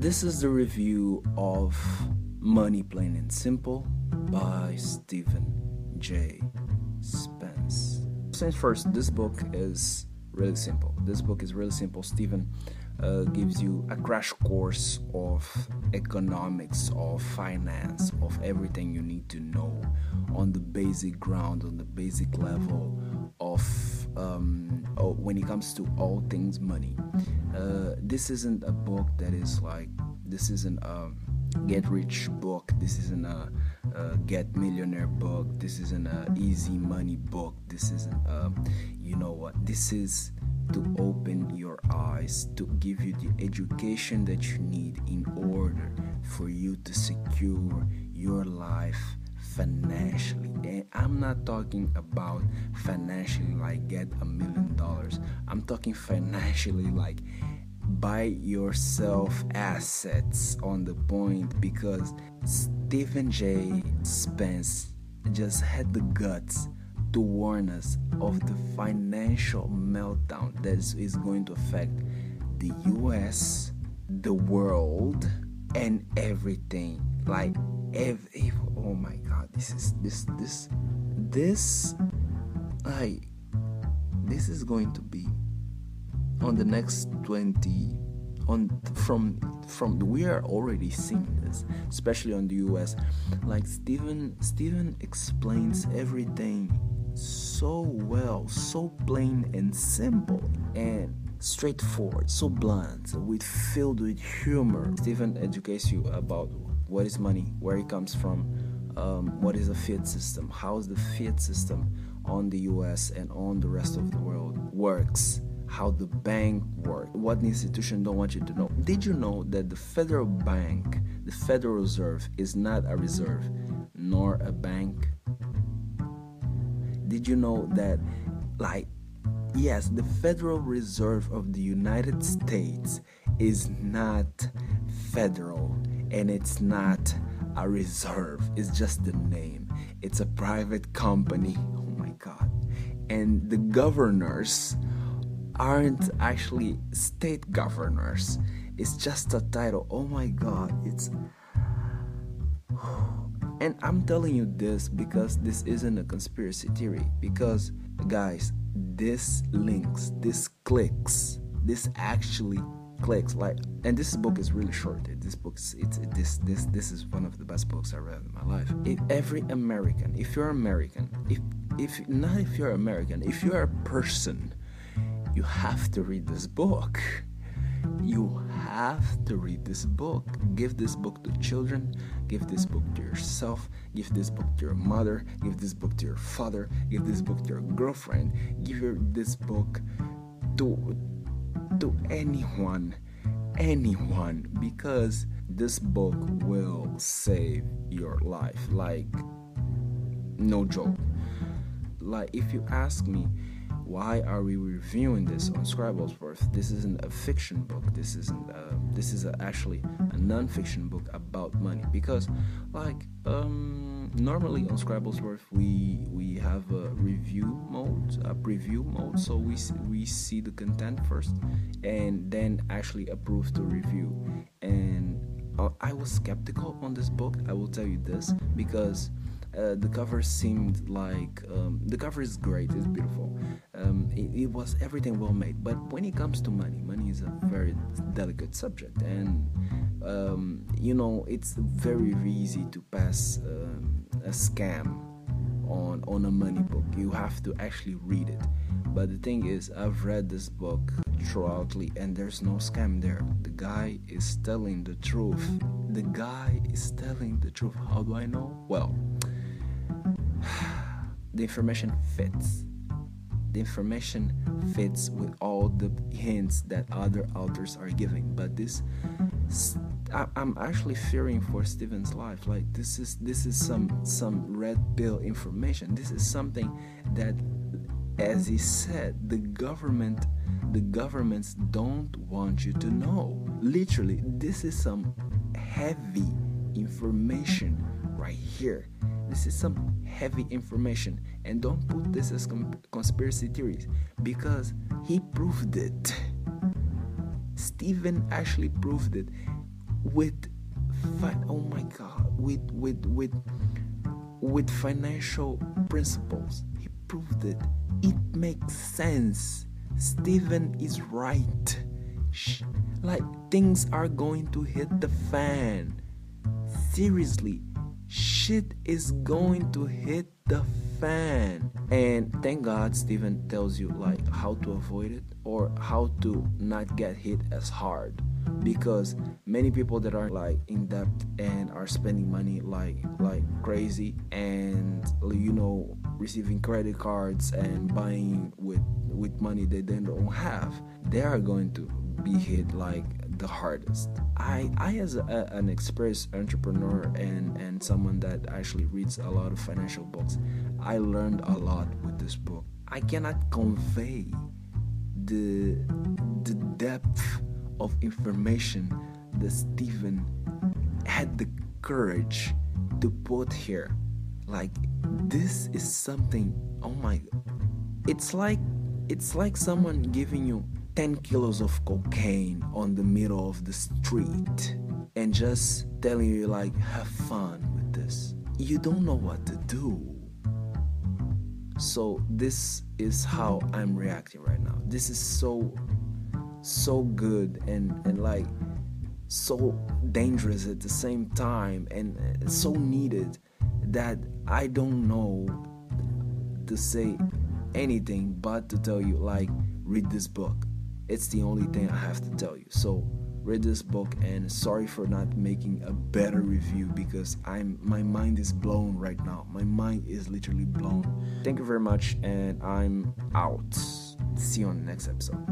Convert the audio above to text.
this is the review of Money Plain and Simple by Stephen J. Spence. Since first, this book is really simple. This book is really simple. Stephen uh, gives you a crash course of economics, of finance, of everything you need to know on the basic ground, on the basic level of um, oh, when it comes to all things money. Uh, this isn't a book that is like this isn't a get rich book. This isn't a, a get millionaire book. This isn't a easy money book. This isn't a, you know what? This is to open your eyes to give you the education that you need in order for you to secure your life financially. And I'm not talking about financially like get a million dollars. I'm talking financially like buy yourself assets on the point because Stephen J. Spence just had the guts to warn us of the financial meltdown that is going to affect the US, the world, and everything. Like, if, oh my god, this is this this this like this is going to be on the next 20 on from from we are already seeing this especially on the US like Stephen Stephen explains everything so well so plain and simple and straightforward so blunt with filled with humor. Stephen educates you about what is money where it comes from um, what is a fiat system how is the fiat system on the US and on the rest of the world works how the bank works, what the institution don't want you to know. Did you know that the federal bank, the Federal Reserve, is not a reserve nor a bank? Did you know that, like, yes, the Federal Reserve of the United States is not federal and it's not a reserve, it's just the name. It's a private company. Oh my god. And the governors aren't actually state governors. It's just a title. Oh my god, it's. And I'm telling you this because this isn't a conspiracy theory. Because, guys, this links, this clicks, this actually clicks. Like, and this book is really short. This book, is, it's this this this is one of the best books I read in my life. If every American, if you're American, if if not if you're American, if you're a person you have to read this book. You have to read this book. Give this book to children. Give this book to yourself. Give this book to your mother. Give this book to your father. Give this book to your girlfriend. Give your, this book to to anyone, anyone, because this book will save your life. Like no joke. Like if you ask me why are we reviewing this on Scribblesworth? This isn't a fiction book. This isn't. Uh, this is a, actually a non-fiction book about money because, like, um, normally on Scribblesworth we we have a review mode, a preview mode. So we we see the content first, and then actually approve the review. And uh, I was skeptical on this book. I will tell you this because uh, the cover seemed like um, the cover is great, it's beautiful. Um, it, it, was everything well made, but when it comes to money, money is a very delicate subject, and um, you know it's very easy to pass um, a scam on on a money book. You have to actually read it. But the thing is, I've read this book throughoutly, and there's no scam there. The guy is telling the truth. The guy is telling the truth. How do I know? Well the information fits. The information fits with all the hints that other authors are giving, but this I'm actually fearing for Stephen's life. Like this is this is some some red pill information. This is something that, as he said, the government the governments don't want you to know. Literally, this is some heavy information right here. This is some heavy information, and don't put this as conspiracy theories because he proved it. Stephen actually proved it. with fi- oh my god with with with with financial principles he proved it it makes sense Stephen is right Shh. like things are going to hit the fan seriously shit is going to hit the fan. And thank god Stephen tells you like how to avoid it or how to not get hit as hard. Because many people that are like in debt and are spending money like like crazy and you know receiving credit cards and buying with with money they then don't have they are going to be hit like the hardest i i as a, an experienced entrepreneur and and someone that actually reads a lot of financial books i learned a lot with this book i cannot convey the the depth of information that Stephen had the courage to put here. Like this is something oh my it's like it's like someone giving you 10 kilos of cocaine on the middle of the street and just telling you like have fun with this. You don't know what to do. So this is how I'm reacting right now. This is so so good and and like so dangerous at the same time and uh, so needed that I don't know to say anything but to tell you like read this book. It's the only thing I have to tell you. So read this book and sorry for not making a better review because I'm my mind is blown right now. My mind is literally blown. Thank you very much and I'm out. See you on the next episode.